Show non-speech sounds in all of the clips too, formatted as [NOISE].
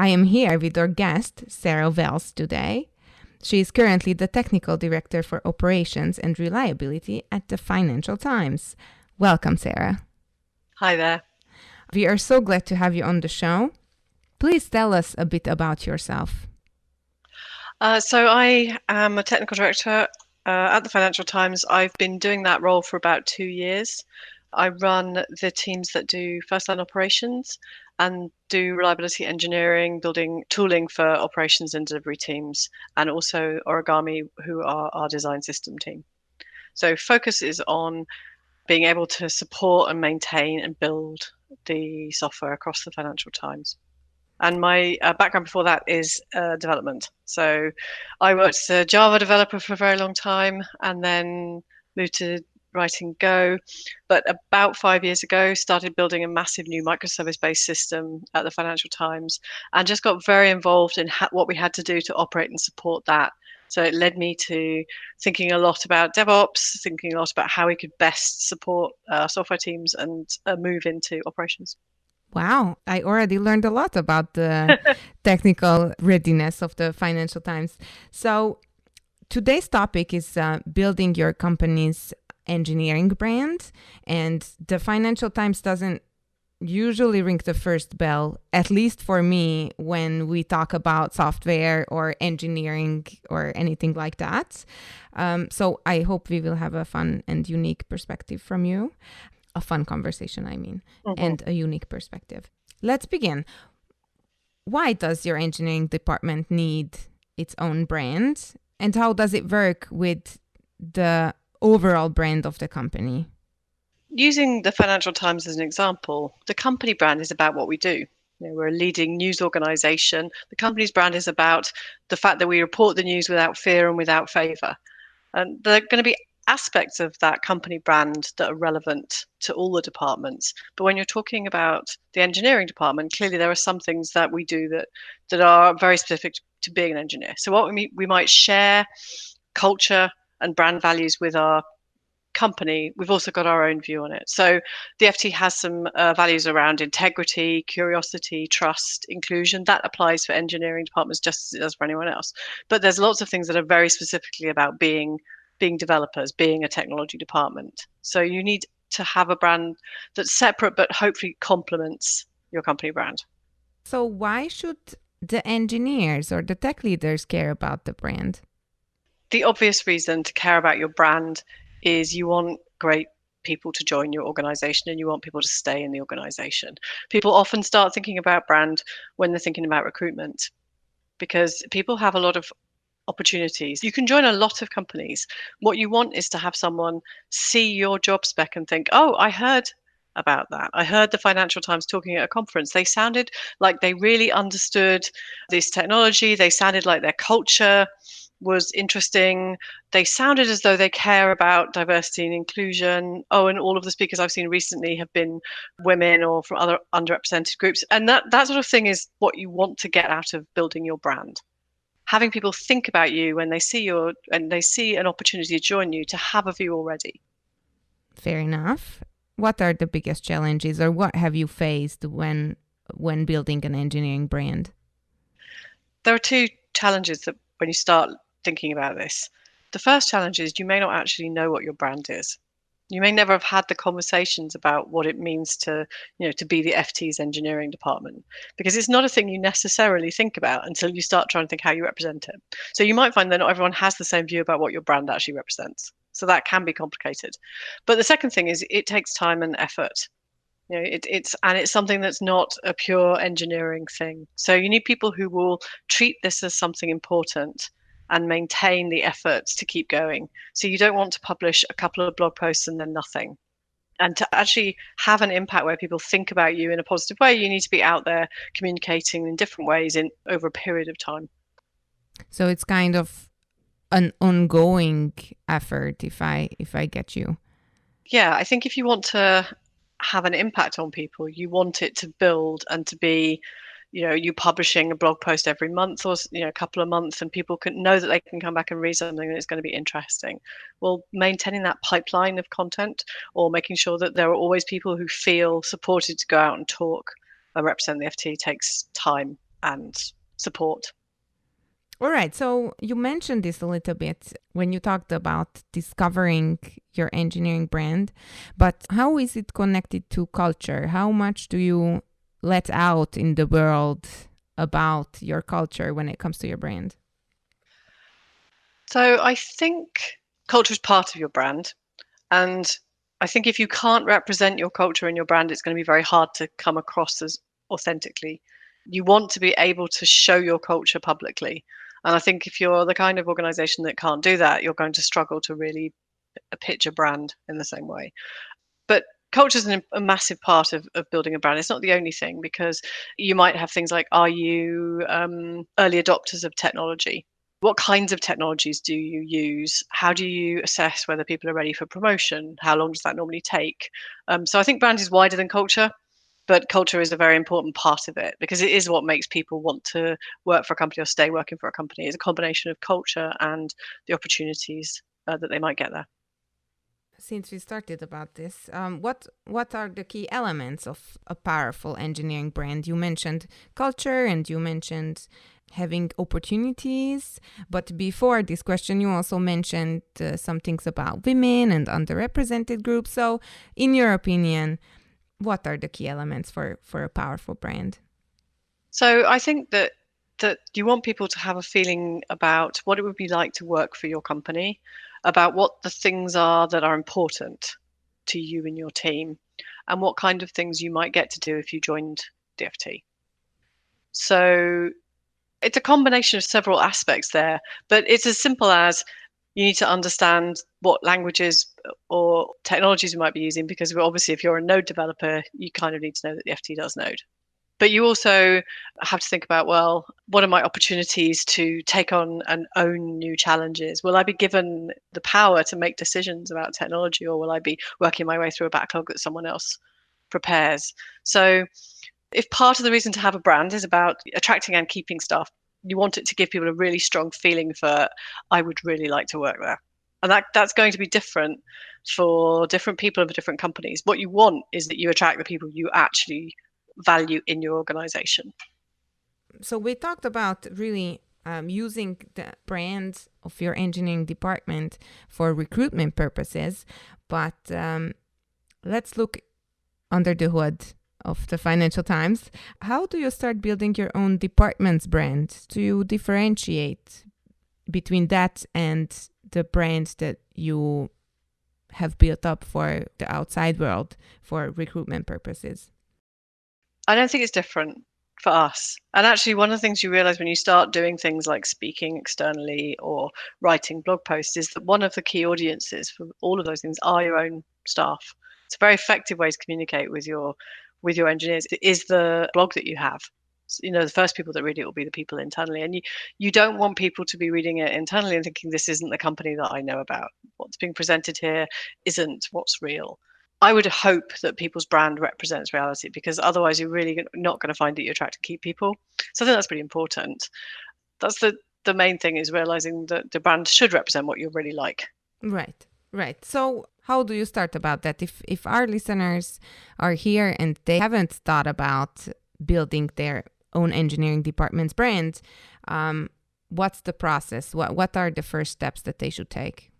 I am here with our guest, Sarah Wells, today. She is currently the Technical Director for Operations and Reliability at the Financial Times. Welcome, Sarah. Hi there. We are so glad to have you on the show. Please tell us a bit about yourself. Uh, so, I am a Technical Director uh, at the Financial Times. I've been doing that role for about two years. I run the teams that do first line operations and do reliability engineering, building tooling for operations and delivery teams, and also Origami, who are our design system team. So, focus is on being able to support and maintain and build the software across the Financial Times. And my uh, background before that is uh, development. So, I worked as a Java developer for a very long time and then moved to writing Go. But about five years ago, started building a massive new microservice-based system at the Financial Times, and just got very involved in ha- what we had to do to operate and support that. So it led me to thinking a lot about DevOps, thinking a lot about how we could best support our software teams and uh, move into operations. Wow, I already learned a lot about the [LAUGHS] technical readiness of the Financial Times. So today's topic is uh, building your company's engineering brand and the financial times doesn't usually ring the first bell at least for me when we talk about software or engineering or anything like that. Um, so i hope we will have a fun and unique perspective from you. A fun conversation i mean mm-hmm. and a unique perspective. Let's begin. Why does your engineering department need its own brand? And how does it work with the overall brand of the company? Using the Financial Times as an example, the company brand is about what we do. You know, we're a leading news organization. The company's brand is about the fact that we report the news without fear and without favor. And there are going to be aspects of that company brand that are relevant to all the departments. But when you're talking about the engineering department, clearly there are some things that we do that that are very specific to being an engineer. So what we we might share culture, and brand values with our company, we've also got our own view on it. So the FT has some uh, values around integrity, curiosity, trust, inclusion. That applies for engineering departments just as it does for anyone else. But there's lots of things that are very specifically about being being developers, being a technology department. So you need to have a brand that's separate but hopefully complements your company brand. So why should the engineers or the tech leaders care about the brand? The obvious reason to care about your brand is you want great people to join your organization and you want people to stay in the organization. People often start thinking about brand when they're thinking about recruitment because people have a lot of opportunities. You can join a lot of companies. What you want is to have someone see your job spec and think, oh, I heard about that. I heard the Financial Times talking at a conference. They sounded like they really understood this technology, they sounded like their culture was interesting. They sounded as though they care about diversity and inclusion. Oh, and all of the speakers I've seen recently have been women or from other underrepresented groups. And that, that sort of thing is what you want to get out of building your brand. Having people think about you when they see your and they see an opportunity to join you to have a view already. Fair enough. What are the biggest challenges or what have you faced when when building an engineering brand? There are two challenges that when you start thinking about this. The first challenge is you may not actually know what your brand is. You may never have had the conversations about what it means to, you know, to be the FT's engineering department because it's not a thing you necessarily think about until you start trying to think how you represent it. So you might find that not everyone has the same view about what your brand actually represents. So that can be complicated. But the second thing is it takes time and effort you know it, it's and it's something that's not a pure engineering thing so you need people who will treat this as something important and maintain the efforts to keep going. So you don't want to publish a couple of blog posts and then nothing. And to actually have an impact where people think about you in a positive way, you need to be out there communicating in different ways in over a period of time. So it's kind of an ongoing effort if I if I get you. Yeah, I think if you want to have an impact on people, you want it to build and to be you know you publishing a blog post every month or you know a couple of months and people can know that they can come back and read something that's going to be interesting well maintaining that pipeline of content or making sure that there are always people who feel supported to go out and talk and represent the ft takes time and support all right. So you mentioned this a little bit when you talked about discovering your engineering brand, but how is it connected to culture? How much do you let out in the world about your culture when it comes to your brand? So I think culture is part of your brand. And I think if you can't represent your culture and your brand, it's going to be very hard to come across as authentically. You want to be able to show your culture publicly. And I think if you're the kind of organization that can't do that, you're going to struggle to really pitch a brand in the same way. But culture is an, a massive part of, of building a brand. It's not the only thing because you might have things like are you um, early adopters of technology? What kinds of technologies do you use? How do you assess whether people are ready for promotion? How long does that normally take? Um, so I think brand is wider than culture but culture is a very important part of it because it is what makes people want to work for a company or stay working for a company. It's a combination of culture and the opportunities uh, that they might get there. Since we started about this, um, what what are the key elements of a powerful engineering brand? You mentioned culture and you mentioned having opportunities. But before this question, you also mentioned uh, some things about women and underrepresented groups. So, in your opinion, what are the key elements for for a powerful brand? So I think that that you want people to have a feeling about what it would be like to work for your company, about what the things are that are important to you and your team, and what kind of things you might get to do if you joined the FT. So it's a combination of several aspects there, but it's as simple as you need to understand what languages or technologies you might be using because obviously if you're a node developer you kind of need to know that the ft does node but you also have to think about well what are my opportunities to take on and own new challenges will i be given the power to make decisions about technology or will i be working my way through a backlog that someone else prepares so if part of the reason to have a brand is about attracting and keeping staff you want it to give people a really strong feeling for I would really like to work there. And that that's going to be different for different people of different companies. What you want is that you attract the people you actually value in your organization. So we talked about really um, using the brand of your engineering department for recruitment purposes, but um, let's look under the hood of the Financial Times. How do you start building your own department's brand? Do you differentiate between that and the brand that you have built up for the outside world for recruitment purposes? I don't think it's different for us. And actually, one of the things you realize when you start doing things like speaking externally or writing blog posts is that one of the key audiences for all of those things are your own staff. It's a very effective way to communicate with your with your engineers. Is the blog that you have. You know the first people that read it will be the people internally. And you you don't want people to be reading it internally and thinking this isn't the company that i know about. What's being presented here isn't what's real i would hope that people's brand represents reality because otherwise you're really not going to find that you attract and keep people. So i think that's pretty important. That's the the main thing is realizing that the brand should represent what you're really like. Right right. So how do you start about that? If if our listeners are here and they haven't thought about building their own engineering department's brand um, what's the process? What what are the first steps that they should take?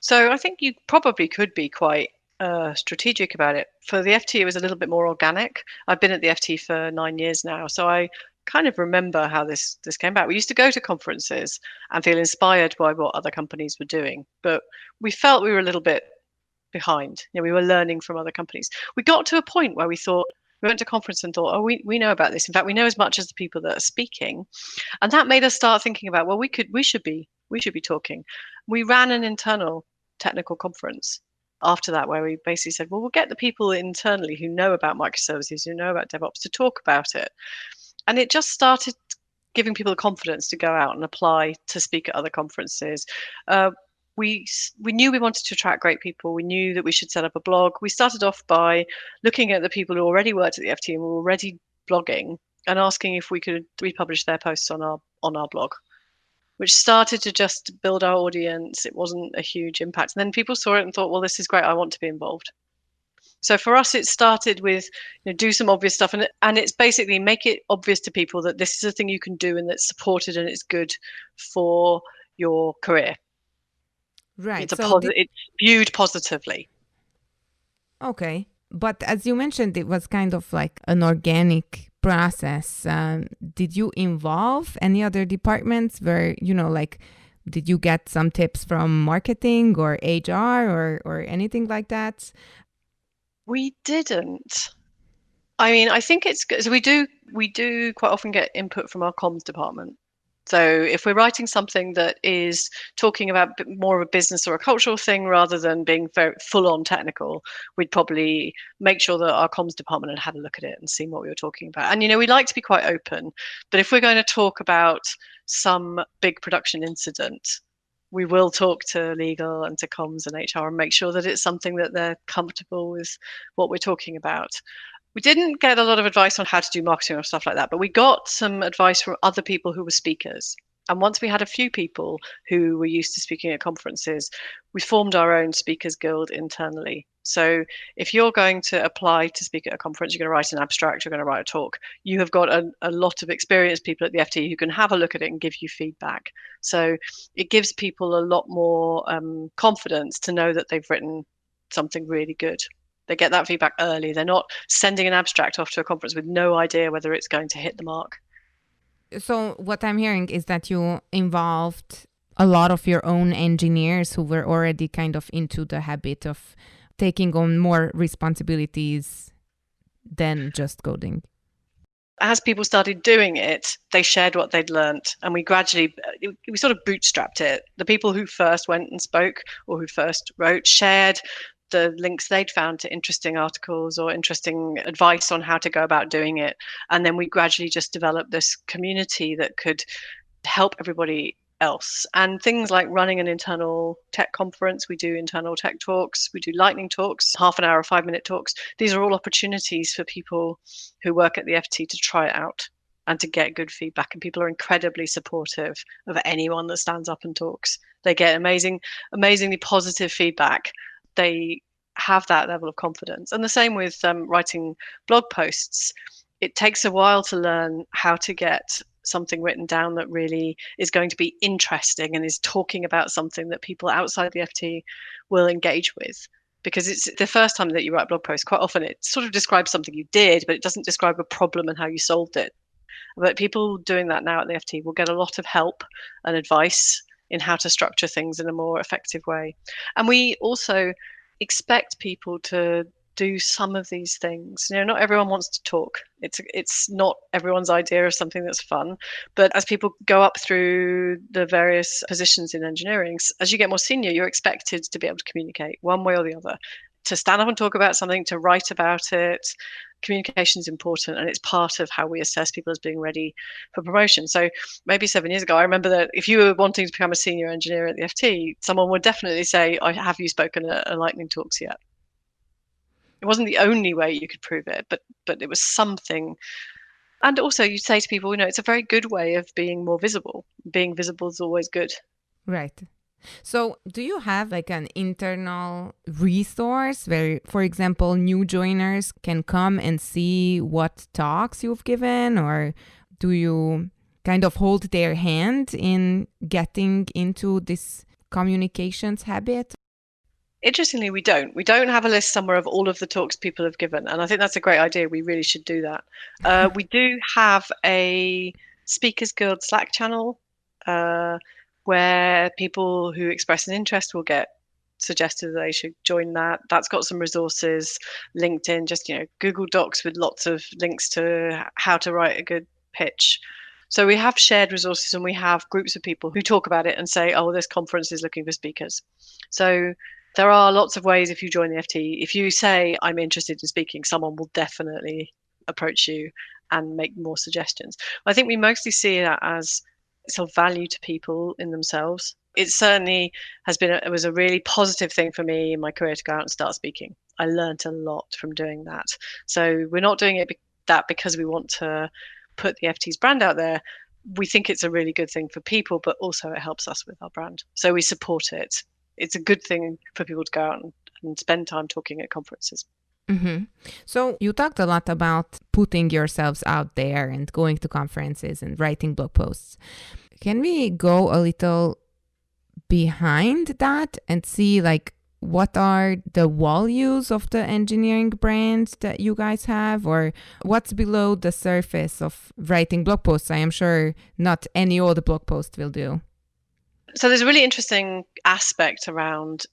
So i think you probably could be quite uh, strategic about it. For the FT, it was a little bit more organic. I've been at the FT for nine years now, so I kind of remember how this this came about. We used to go to conferences and feel inspired by what other companies were doing, but we felt we were a little bit behind. You know, we were learning from other companies. We got to a point where we thought we went to conference and thought, oh, we, we know about this. In fact, we know as much as the people that are speaking, and that made us start thinking about, well, we could we should be we should be talking. We ran an internal technical conference after that where we basically said, well, we'll get the people internally who know about microservices, who know about DevOps to talk about it. And it just started giving people the confidence to go out and apply to speak at other conferences. Uh, we we knew we wanted to attract great people. We knew that we should set up a blog. We started off by looking at the people who already worked at the FT and were already blogging and asking if we could republish their posts on our on our blog which started to just build our audience. It wasn't a huge impact. And then people saw it and thought, well, this is great. I want to be involved. So for us, it started with you know, do some obvious stuff, and and it's basically make it obvious to people that this is a thing you can do and that's supported and it's good for your career. Right. It's, so posi- it's viewed positively. Okay, but as you mentioned, it was kind of like an organic process um, did you involve any other departments where you know like did you get some tips from marketing or hr or or anything like that? We didn't. I mean i think it's good so we do we do quite often get input from our comms department so if we're writing something that is talking about more of a business or a cultural thing rather than being very full on technical, we'd probably make sure that our comms department had had a look at it and seen what we were talking about. And you know, we like to be quite open, but if we're going to talk about some big production incident, we will talk to legal and to comms and HR and make sure that it's something that they're comfortable with what we're talking about we didn't get a lot of advice on how to do marketing or stuff like that, but we got some advice from other people who were speakers. And once we had a few people who were used to speaking at conferences, we formed our own speakers guild internally. So if you're going to apply to speak at a conference, you're going to write an abstract, you're going to write a talk, you have got a, a lot of experienced people at the FT who can have a look at it and give you feedback. So it gives people a lot more um, confidence to know that they've written something really good. They get that feedback early. They're not sending an abstract off to a conference with no idea whether it's going to hit the mark. So, what I'm hearing is that you involved a lot of your own engineers who were already kind of into the habit of taking on more responsibilities than just coding as people started doing it, they shared what they'd learned, and we gradually we sort of bootstrapped it. The people who first went and spoke or who first wrote shared the links they'd found to interesting articles or interesting advice on how to go about doing it. And then we gradually just developed this community that could help everybody else. And things like running an internal tech conference, we do internal tech talks, we do lightning talks, half an hour five minute talks. These are all opportunities for people who work at the FT to try it out and to get good feedback. And people are incredibly supportive of anyone that stands up and talks. They get amazing, amazingly positive feedback they have that level of confidence. And the same with um, writing blog posts. It takes a while to learn how to get something written down that really is going to be interesting and is talking about something that people outside the FT will engage with. Because it's the first time that you write blog post, quite often it sort of describes something you did, but it doesn't describe a problem and how you solved it. But people doing that now at the FT will get a lot of help and advice in how to structure things in a more effective way. And we also expect people to do some of these things. You know, not everyone wants to talk. It's it's not everyone's idea of something that's fun. But as people go up through the various positions in engineering, as you get more senior, you're expected to be able to communicate one way or the other, to stand up and talk about something, to write about it, communication is important and it's part of how we assess people as being ready for promotion. So maybe seven years ago, I remember that if you were wanting to become a senior engineer at the FT, someone would definitely say, I have you spoken at a lightning talks yet? It wasn't the only way you could prove it, but but it was something. And also you'd say to people, you know, it's a very good way of being more visible. Being visible is always good. Right. So, do you have like an internal resource where, for example, new joiners can come and see what talks you've given, or do you kind of hold their hand in getting into this communications habit? Interestingly, we don't. We don't have a list somewhere of all of the talks people have given, and I think that's a great idea. We really should do that. Uh, [LAUGHS] we do have a Speakers Guild Slack channel. Uh, where people who express an interest will get suggested that they should join that. That's got some resources, LinkedIn, just you know, Google Docs with lots of links to how to write a good pitch. So we have shared resources and we have groups of people who talk about it and say, oh, this conference is looking for speakers. So there are lots of ways if you join the FT. If you say, I'm interested in speaking, someone will definitely approach you and make more suggestions. I think we mostly see that as sort of value to people in themselves. It certainly has been, a, it was a really positive thing for me in my career to go out and start speaking. I learned a lot from doing that. So we're not doing it be- that because we want to put the FT's brand out there. We think it's a really good thing for people, but also it helps us with our brand. So we support it. It's a good thing for people to go out and, and spend time talking at conferences. Mm-hmm. So you talked a lot about putting yourselves out there and going to conferences and writing blog posts. Can we go a little behind that and see like what are the values of the engineering brand that you guys have or what's below the surface of writing blog posts? I am sure not any other blog post will do. So there's a really interesting aspect around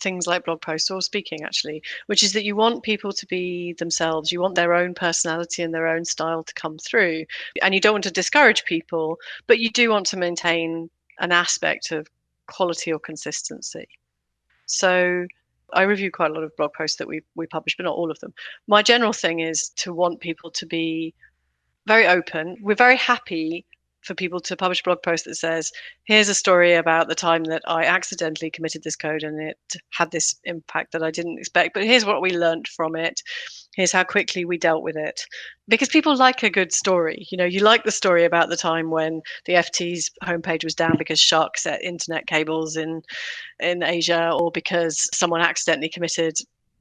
things like blog posts or speaking actually which is that you want people to be themselves you want their own personality and their own style to come through and you don't want to discourage people but you do want to maintain an aspect of quality or consistency so I review quite a lot of blog posts that we we publish, but not all of them. My general thing is to want people to be very open. We're very happy for people to publish a blog post that says, here's a story about the time that I accidentally committed this code and it had this impact that I didn't expect. But here's what we learned from it. Here's how quickly we dealt with it. Because people like a good story. You know, you like the story about the time when the FT's homepage was down because sharks set internet cables in in Asia or because someone accidentally committed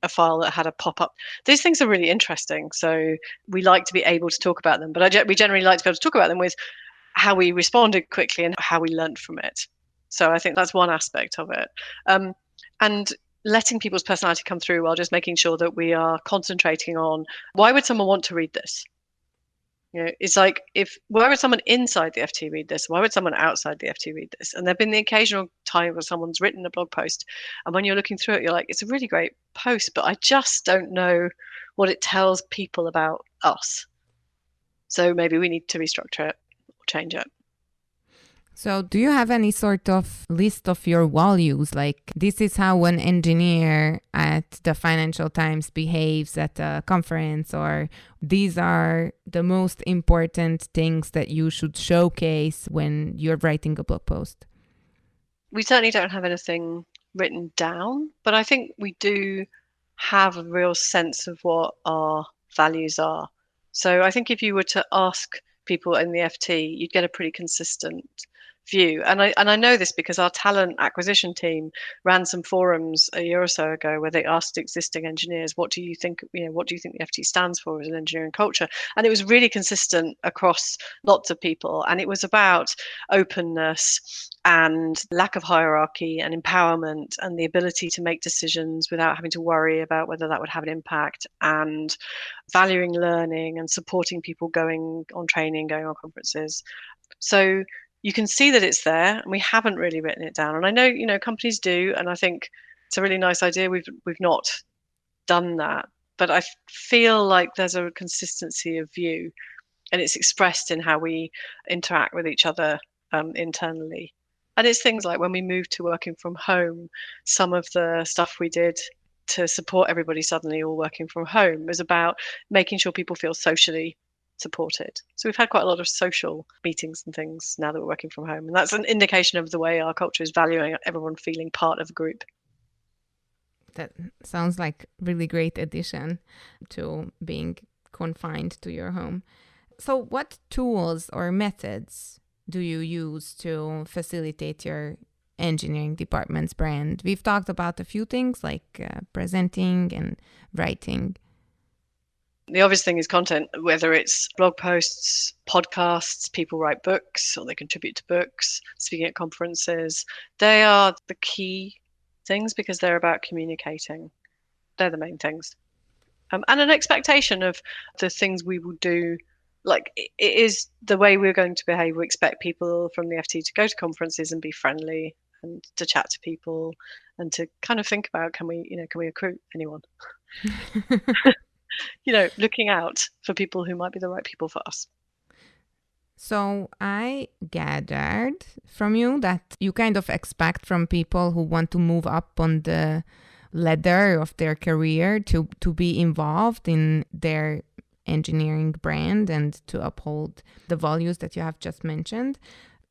a file that had a pop up. These things are really interesting. So we like to be able to talk about them, but I, we generally like to be able to talk about them with how we responded quickly and how we learned from it. So I think that's one aspect of it. Um, and letting people's personality come through while just making sure that we are concentrating on why would someone want to read this? You know, it's like if why would someone inside the FT read this? Why would someone outside the FT read this? And there've been the occasional time where someone's written a blog post, and when you're looking through it, you're like, it's a really great post, but I just don't know what it tells people about us. So maybe we need to restructure it change it. So, do you have any sort of list of your values? Like, this is how an engineer at the Financial Times behaves at a conference, or these are the most important things that you should showcase when you're writing a blog post? We certainly don't have anything written down, but I think we do have a real sense of what our values are. So, I think if you were to ask people in the FT, you'd get a pretty consistent view. And I and I know this because our talent acquisition team ran some forums a year or so ago where they asked existing engineers, "What do you think? You know, what do you think the FT stands for as an engineering culture?" And it was really consistent across lots of people, and it was about openness and lack of hierarchy and empowerment and the ability to make decisions without having to worry about whether that would have an impact and valuing learning and supporting people going on training going on conferences so you can see that it's there and we haven't really written it down. And i know you know companies do and i think it's a really nice idea. We've we've not done that. But i feel like there's a consistency of view and it's expressed in how we interact with each other um, internally. And it's things like when we moved to working from home some of the stuff we did to support everybody suddenly all working from home was about making sure people feel socially supported. So we've had quite a lot of social meetings and things now that we're working from home. And that's an indication of the way our culture is valuing everyone feeling part of a group. That sounds like really great addition to being confined to your home. So what tools or methods do you use to facilitate your engineering department's brand? We've talked about a few things like uh, presenting and writing the obvious thing is content, whether it's blog posts, podcasts, people write books or they contribute to books, speaking at conferences. They are the key things because they're about communicating. They're the main things. Um, and an expectation of the things we will do. Like it is the way we're going to behave. We expect people from the FT to go to conferences and be friendly and to chat to people and to kind of think about can we, you know, can we recruit anyone? [LAUGHS] you know, looking out for people who might be the right people for us. So I gathered from you that you kind of expect from people who want to move up on the ladder of their career to to be involved in their engineering brand and to uphold the values that you have just mentioned.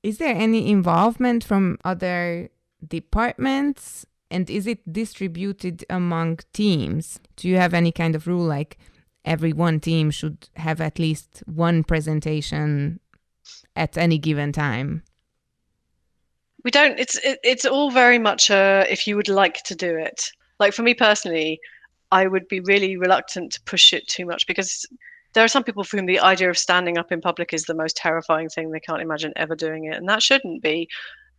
Is there any involvement from other departments and is it distributed among teams? Do you have any kind of rule like every one team should have at least one presentation at any given time? We don't. It's it, it's all very much a if you would like to do it. Like for me personally, I would be really reluctant to push it too much because there are some people for whom the idea of standing up in public is the most terrifying thing. They can't imagine ever doing it, and that shouldn't be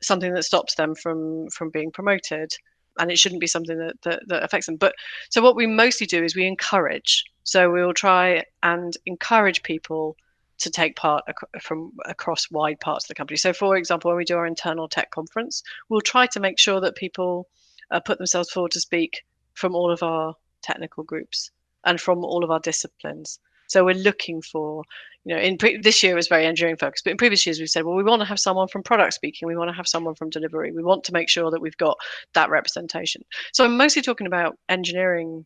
something that stops them from from being promoted and it shouldn't be something that, that, that affects them but so what we mostly do is we encourage so we will try and encourage people to take part ac- from across wide parts of the company. So, for example, when we do our internal tech conference, we'll try to make sure that people uh, put themselves forward to speak from all of our technical groups and from all of our disciplines. So we're looking for, you know, in pre- this year was very engineering focused, but in previous years we've said, well, we want to have someone from product speaking, we want to have someone from delivery, we want to make sure that we've got that representation. So I'm mostly talking about engineering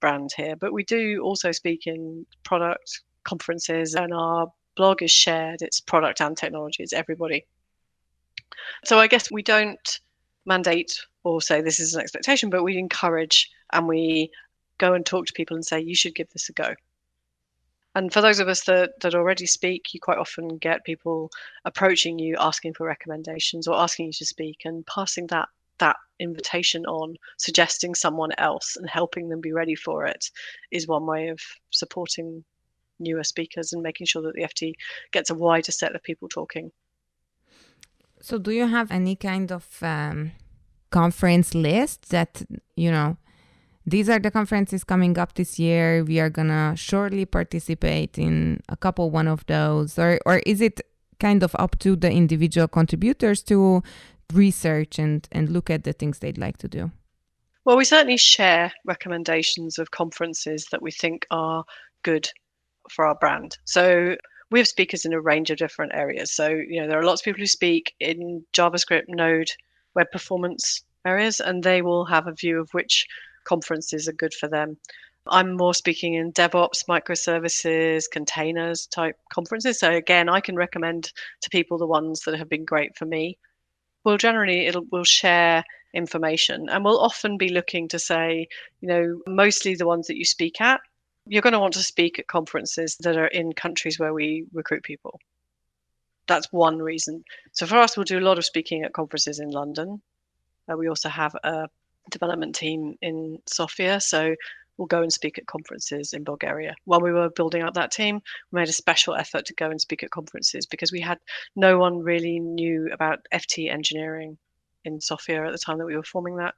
brand here, but we do also speak in product conferences and our blog is shared. It's product and technology. It's everybody. So I guess we don't mandate or say this is an expectation, but we encourage and we go and talk to people and say you should give this a go. And for those of us that, that already speak, you quite often get people approaching you asking for recommendations or asking you to speak and passing that that invitation on, suggesting someone else and helping them be ready for it is one way of supporting newer speakers and making sure that the FT gets a wider set of people talking. So, do you have any kind of um, conference list that, you know, these are the conferences coming up this year. We are gonna shortly participate in a couple one of those, or or is it kind of up to the individual contributors to research and and look at the things they'd like to do? Well, we certainly share recommendations of conferences that we think are good for our brand. So we have speakers in a range of different areas. So, you know, there are lots of people who speak in JavaScript, Node, web performance areas, and they will have a view of which conferences are good for them. I'm more speaking in DevOps, microservices, containers type conferences. So again, I can recommend to people the ones that have been great for me. Well, generally, it'll we'll share information, and we'll often be looking to say, you know, mostly the ones that you speak at you're going to want to speak at conferences that are in countries where we recruit people. That's one reason. So for us, we'll do a lot of speaking at conferences in London. Uh, we also have a development team in Sofia, so we'll go and speak at conferences in Bulgaria. While we were building up that team, we made a special effort to go and speak at conferences because we had no one really knew about FT engineering in Sofia at the time that we were forming that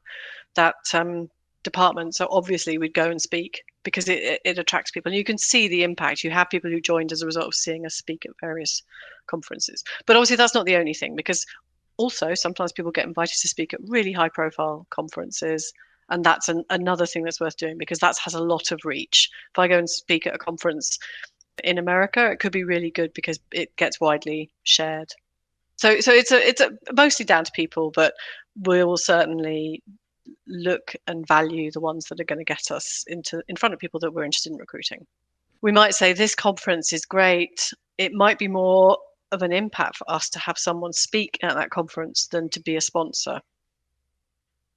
that um, department. So obviously we'd go and speak because it, it attracts people. And you can see the impact. You have people who joined as a result of seeing us speak at various conferences. But obviously that's not the only thing because also sometimes people get invited to speak at really high profile conferences. And that's an, another thing that's worth doing because that has a lot of reach. If I go and speak at a conference in America, it could be really good because it gets widely shared. So, so it's a, it's a, mostly down to people, but we'll certainly look and value the ones that are going to get us into in front of people that we're interested in recruiting. We might say this conference is great. It might be more of an impact for us to have someone speak at that conference than to be a sponsor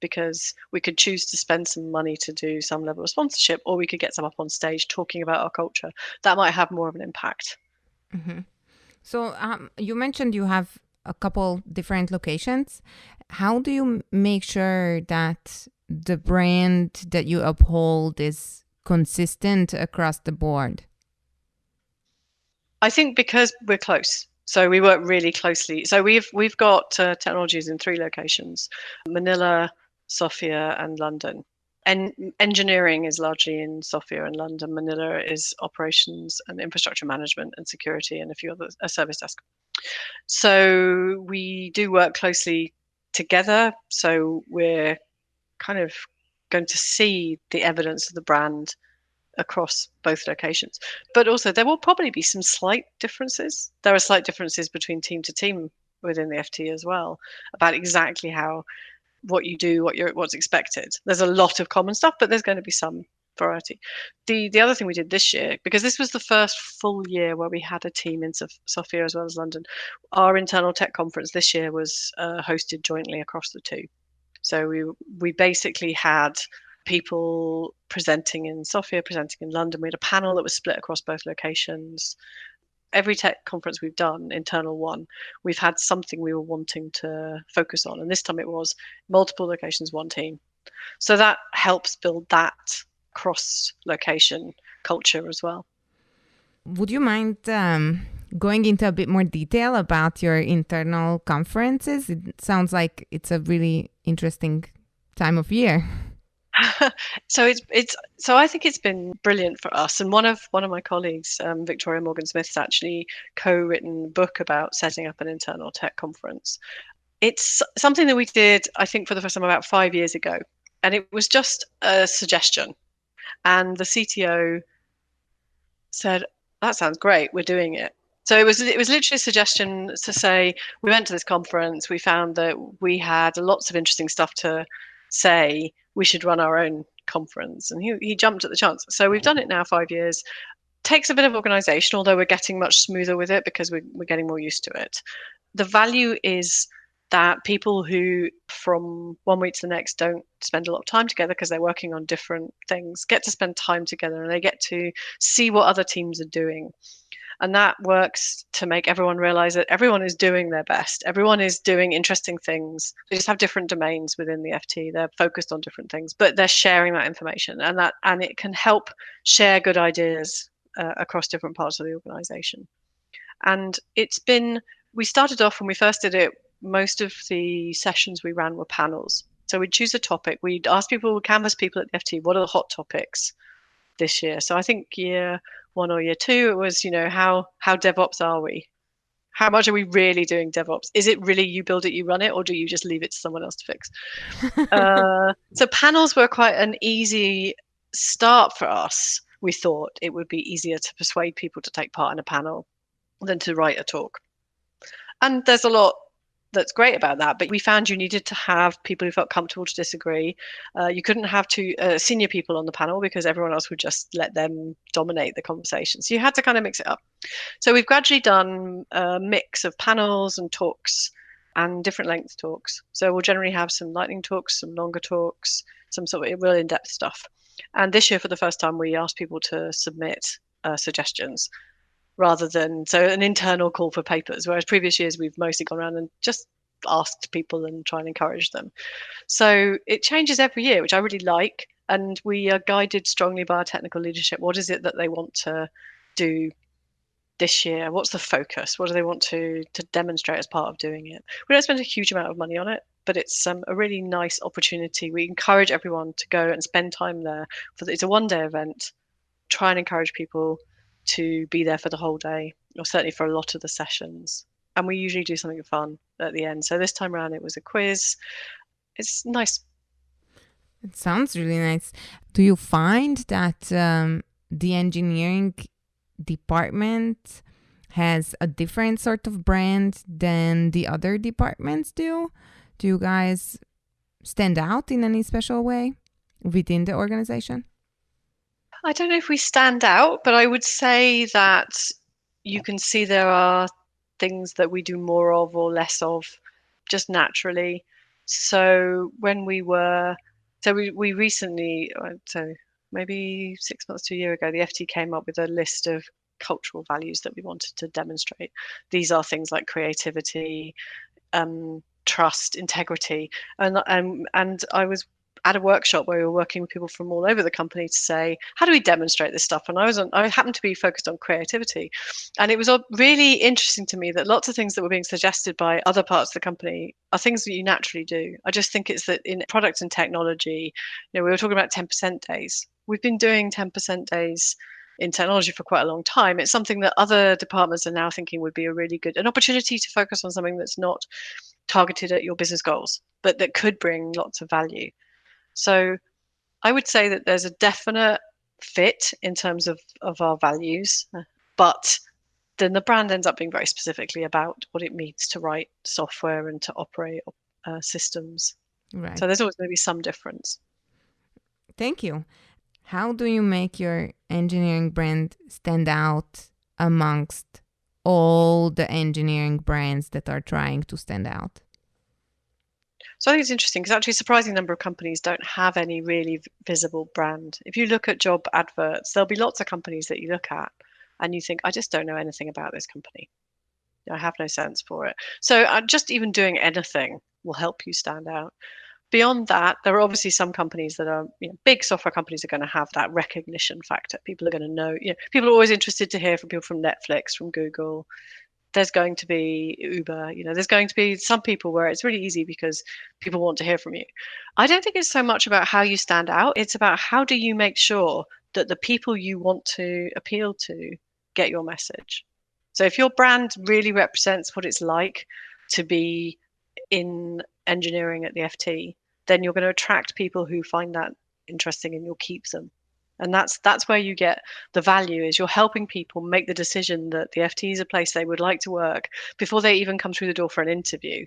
because we could choose to spend some money to do some level of sponsorship or we could get some up on stage talking about our culture that might have more of an impact mm-hmm. so um, you mentioned you have a couple different locations. How do you make sure that the brand that you uphold is consistent across the board? I think because we're close. So we work really closely. So we've we've got uh, technologies in three locations: Manila, Sofia, and London. And engineering is largely in Sofia and London. Manila is operations and infrastructure management and security and a few other a service desk. So we do work closely together. So we're kind of going to see the evidence of the brand across both locations. But also, there will probably be some slight differences. There are slight differences between team to team within the FT as well about exactly how what you do, what you're what's expected. There's a lot of common stuff, but there's going to be some variety. The the other thing we did this year, because this was the first full year where we had a team in Sof- Sofia as well as London, our internal tech conference this year was uh, hosted jointly across the two. So we we basically had people presenting in Sofia, presenting in London. We had a panel that was split across both locations. Every tech conference we've done, internal one, we've had something we were wanting to focus on. And this time it was multiple locations, one team. So that helps build that cross location culture as well. Would you mind um, going into a bit more detail about your internal conferences? It sounds like it's a really interesting time of year. [LAUGHS] so it's it's so I think it's been brilliant for us. And one of one of my colleagues, um, Victoria Morgan Smith, has actually co-written a book about setting up an internal tech conference. It's something that we did, I think, for the first time about five years ago, and it was just a suggestion. And the CTO said, "That sounds great. We're doing it." So it was it was literally a suggestion to say we went to this conference. We found that we had lots of interesting stuff to say we should run our own conference. And he, he jumped at the chance. So we've done it now five years. Takes a bit of organization, although we're getting much smoother with it because we're, we're getting more used to it. The value is that people who from one week to the next don't spend a lot of time together because they're working on different things get to spend time together and they get to see what other teams are doing and that works to make everyone realize that everyone is doing their best. Everyone is doing interesting things. They just have different domains within the ft they're focused on different things but they're sharing that information. And that and it can help share good ideas uh, across different parts of the organization. And it's been we started off when we first did it most of the sessions we ran were panels. So we'd choose a topic. We'd ask people canvas people at the ft what are the hot topics this year? So i think year one or year two, it was, you know, how how DevOps are we? How much are we really doing DevOps? Is it really you build it, you run it, or do you just leave it to someone else to fix? [LAUGHS] uh, so panels were quite an easy start for us. We thought it would be easier to persuade people to take part in a panel than to write a talk. And there's a lot that's great about that. But we found you needed to have people who felt comfortable to disagree. Uh, you couldn't have two uh, senior people on the panel because everyone else would just let them dominate the conversation. So you had to kind of mix it up. So we've gradually done a mix of panels and talks and different length talks. So we'll generally have some lightning talks, some longer talks, some sort of real in-depth stuff. And this year, for the first time, we asked people to submit uh, suggestions rather than so an internal call for papers. Whereas previous years we've mostly gone around and just asked people and try and encourage them. So it changes every year, which I really like. And we are guided strongly by our technical leadership. What is it that they want to do this year? What's the focus? What do they want to to demonstrate as part of doing it? We don't spend a huge amount of money on it, but it's um, a really nice opportunity. We encourage everyone to go and spend time there. For the, it's a one day event. Try and encourage people to be there for the whole day, or certainly for a lot of the sessions. And we usually do something fun at the end. So this time around, it was a quiz. It's nice. It sounds really nice. Do you find that um, the engineering department has a different sort of brand than the other departments do? Do you guys stand out in any special way within the organization? I don't know if we stand out, but I would say that you can see there are things that we do more of or less of just naturally. So when we were, so we, we recently, uh, so maybe six months to a year ago, the FT came up with a list of cultural values that we wanted to demonstrate. These are things like creativity, um, trust, integrity, and and and I was at a workshop where we were working with people from all over the company to say, how do we demonstrate this stuff? And I was on, I happened to be focused on creativity, and it was really interesting to me that lots of things that were being suggested by other parts of the company are things that you naturally do. I just think it's that in product and technology, you know, we were talking about 10% days. We've been doing 10% days in technology for quite a long time. It's something that other departments are now thinking would be a really good an opportunity to focus on something that's not targeted at your business goals, but that could bring lots of value. So I would say that there's a definite fit in terms of, of our values, but then the brand ends up being very specifically about what it means to write software and to operate uh, systems. Right. So there's always going to be some difference. Thank you. How do you make your engineering brand stand out amongst all the engineering brands that are trying to stand out? So I think it's interesting because actually a surprising number of companies don't have any really visible brand. If you look at job adverts, there'll be lots of companies that you look at and you think, I just don't know anything about this company. I have no sense for it. So uh, just even doing anything will help you stand out beyond that, there are obviously some companies that are you know, big software companies are going to have that recognition factor. People are going to know. You know, people are always interested to hear from people from Netflix, from Google. There's going to be Uber. You know, there's going to be some people where it's really easy because people want to hear from you. I don't think it's so much about how you stand out. It's about how do you make sure that the people you want to appeal to get your message. So if your brand really represents what it's like to be in engineering at the FT, then you're going to attract people who find that interesting and you'll keep them. And that's that's where you get the value is you're helping people make the decision that the FT is a place they would like to work before they even come through the door for an interview.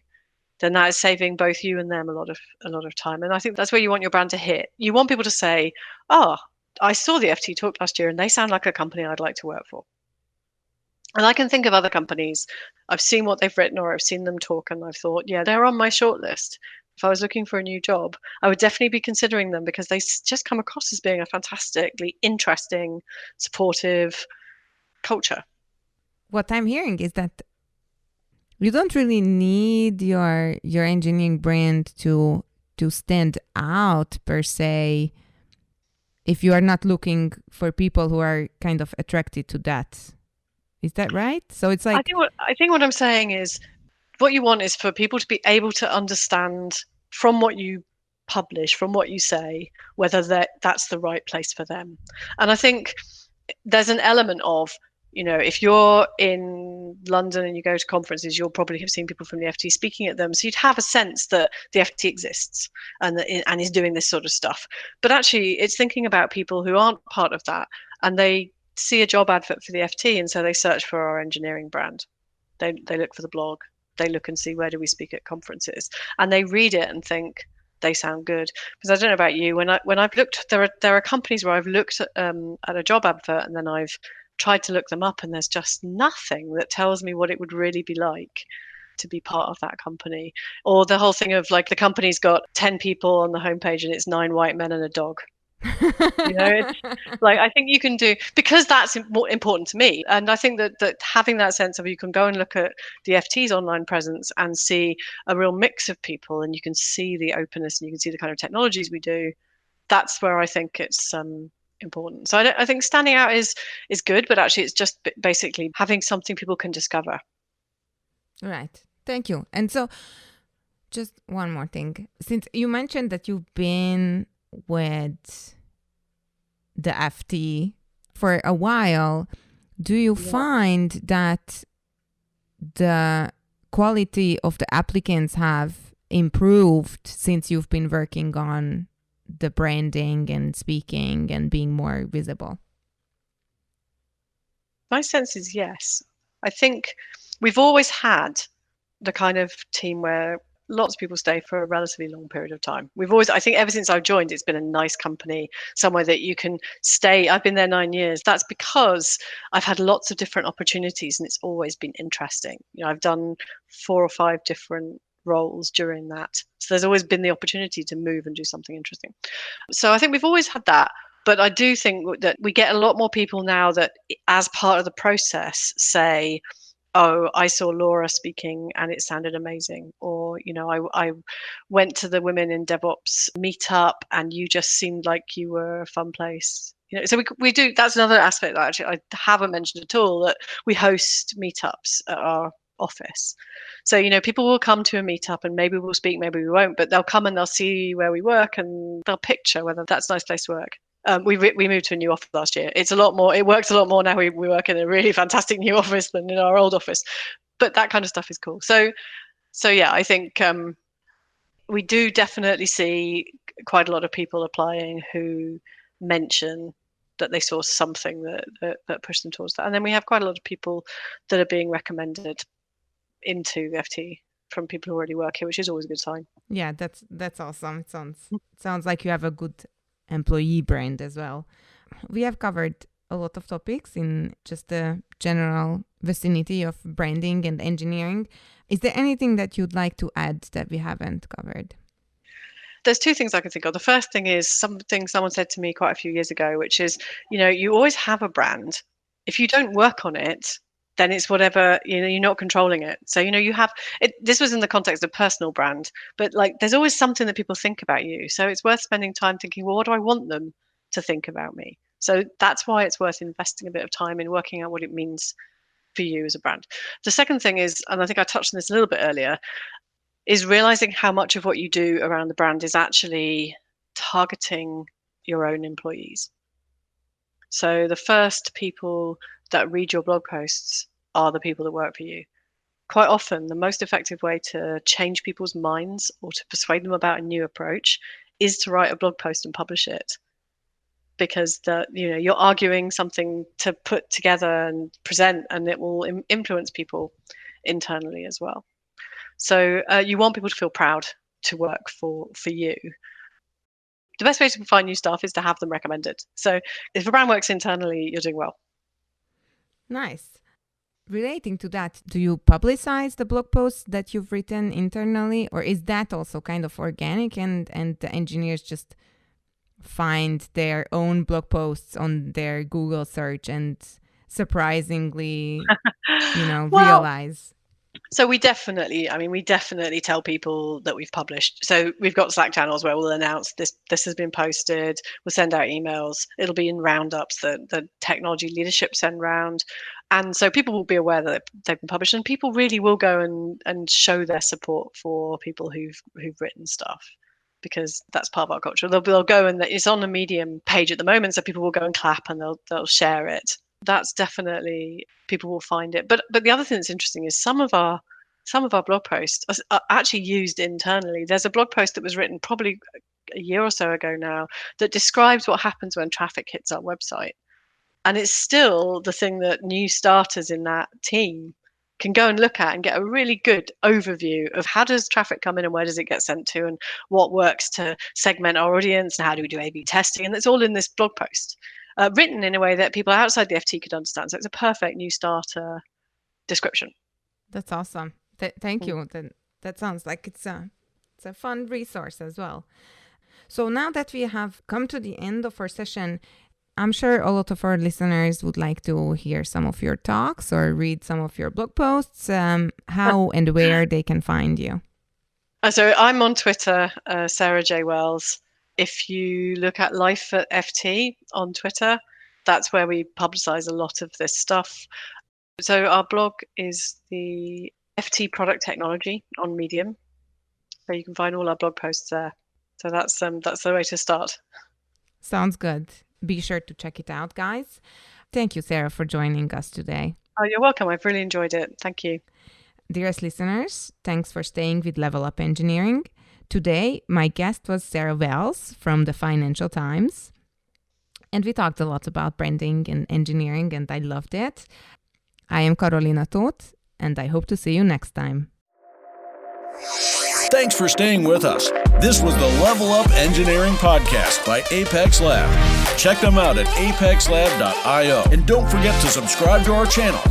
Then that is saving both you and them a lot of a lot of time. And I think that's where you want your brand to hit. You want people to say, "Oh, I saw the FT talk last year and they sound like a company I'd like to work for." And I can think of other companies. I've seen what they've written or I've seen them talk and I've thought, yeah, they're on my shortlist. If I was looking for a new job, I would definitely be considering them because they just come across as being a fantastically interesting, supportive culture. What I'm hearing is that you don't really need your your engineering brand to to stand out per se if you are not looking for people who are kind of attracted to that is that right? So it's like I think what I think what I'm saying is what you want is for people to be able to understand from what you publish, from what you say, whether that that's the right place for them. And I think there's an element of you know, if you're in London and you go to conferences, you'll probably have seen people from the FT speaking at them. So you'd have a sense that the FT exists and and is doing this sort of stuff. But actually, it's thinking about people who aren't part of that and they see a job advert for the FT, and so they search for our engineering brand. They they look for the blog. They look and see where do we speak at conferences, and they read it and think they sound good. Because I don't know about you, when I when I've looked, there are there are companies where I've looked at, um, at a job advert and then I've tried to look them up, and there's just nothing that tells me what it would really be like to be part of that company. Or the whole thing of like the company's got 10 people on the homepage and it's nine white men and a dog [LAUGHS] you know it's like i think you can do because that's more important to me and i think that that having that sense of you can go and look at the ft's online presence and see a real mix of people and you can see the openness and you can see the kind of technologies we do that's where i think it's um important. So I, I think standing out is is good but actually it's just basically having something people can discover. Right. Thank you. And so just one more thing. Since you mentioned that you've been with the FT for a while, do you yeah. find that the quality of the applicants have improved since you've been working on the branding and speaking and being more visible? My sense is yes. I think we've always had the kind of team where lots of people stay for a relatively long period of time. We've always, I think, ever since I've joined, it's been a nice company, somewhere that you can stay. I've been there nine years. That's because I've had lots of different opportunities and it's always been interesting. You know, I've done four or five different roles during that. So there's always been the opportunity to move and do something interesting. So I think we've always had that. But I do think that we get a lot more people now that, as part of the process, say, oh i saw laura speaking and it sounded amazing or you know i, I went to the women in devops meetup and you just seemed like you were a fun place you know so we, we do that's another aspect that actually i haven't mentioned at all that we host meetups at our office so you know people will come to a meetup and maybe we'll speak maybe we won't but they'll come and they'll see where we work and they'll picture whether that's a nice place to work um, we we moved to a new office last year. It's a lot more. It works a lot more now. We we work in a really [LAUGHS] fantastic new office than in our old office, but that kind of stuff is cool. So so yeah, I think um, we do definitely see quite a lot of people applying who mention that they saw something that, that, that pushed them towards that. And then we have quite a lot of people that are being recommended into the FT from people who already work here, which is always a good sign. Yeah, that's that's awesome. It sounds sounds like you have a good employee brand as well. We have covered a lot of topics in just the general vicinity of branding and engineering. Is there anything that you'd like to add that we haven't covered? there's two things I can think of. The first thing is something someone said to me quite a few years ago, which is, you know, you always have a brand. If you don't work on it, then it's whatever you know you're not controlling it so you know you have it this was in the context of personal brand but like there's always something that people think about you so it's worth spending time thinking well what do i want them to think about me so that's why it's worth investing a bit of time in working out what it means for you as a brand the second thing is and i think i touched on this a little bit earlier is realizing how much of what you do around the brand is actually targeting your own employees. So the first people that read your blog posts are the people that work for you. Quite often, the most effective way to change people's minds or to persuade them about a new approach is to write a blog post and publish it because the you know you're arguing something to put together and present and it will Im- influence people internally as well so uh, you want people to feel proud to work for for you. The best way to find new staff is to have them recommended. So if a brand works internally, you're doing well. Nice. Relating to that, do you publicize the blog posts that you've written internally, or is that also kind of organic and and the engineers just find their own blog posts on their Google search and surprisingly, you know, [LAUGHS] well, realize? So we definitely, I mean, we definitely tell people that we've published. So we've got Slack channels where we'll announce this this has been posted. We'll send out emails. It'll be in roundups that the technology leadership send round, and so people will be aware that they've been published. And people really will go and and show their support for people who've who've written stuff because that's part of our culture. They'll, they'll go and it's on the Medium page at the moment, so people will go and clap and they'll they'll share it that's definitely people will find it. But but the other thing that's interesting is some of our some of our blog posts are actually used internally. There's a blog post that was written probably a year or so ago now that describes what happens when traffic hits our website. And it's still the thing that new starters in that team can go and look at and get a really good overview of how does traffic come in and where does it get sent to and what works to segment our audience and how do we do A/B testing and it's all in this blog post uh, written in a way that people outside the FT could understand. So it's a perfect new starter description. That's awesome. Th- thank you. That that sounds like it's a it's a fun resource as well. So now that we have come to the end of our session, I'm sure a lot of our listeners would like to hear some of your talks or read some of your blog posts. Um, how and where they can find you? Uh, so I'm on Twitter, uh, Sarah J Wells if you look at Life at FT on Twitter, that's where we publicize a lot of this stuff. So our blog is the FT Product Technology on Medium, So you can find all our blog posts there. So that's um that's the way to start. Sounds good. Be sure to check it out, guys. Thank you, Sarah, for joining us today. Oh, you're welcome. I've really enjoyed it. Thank you. Dearest listeners, thanks for staying with Level Up Engineering. Today, my guest was Sarah Wells from the Financial Times. And we talked a lot about branding and engineering, and I loved it. I am Carolina Toth, and I hope to see you next time. Thanks for staying with us. This was the Level Up Engineering Podcast by Apex Lab. Check them out at apexlab.io. And don't forget to subscribe to our channel,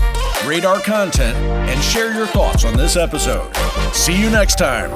rate our content, and share your thoughts on this episode. See you next time.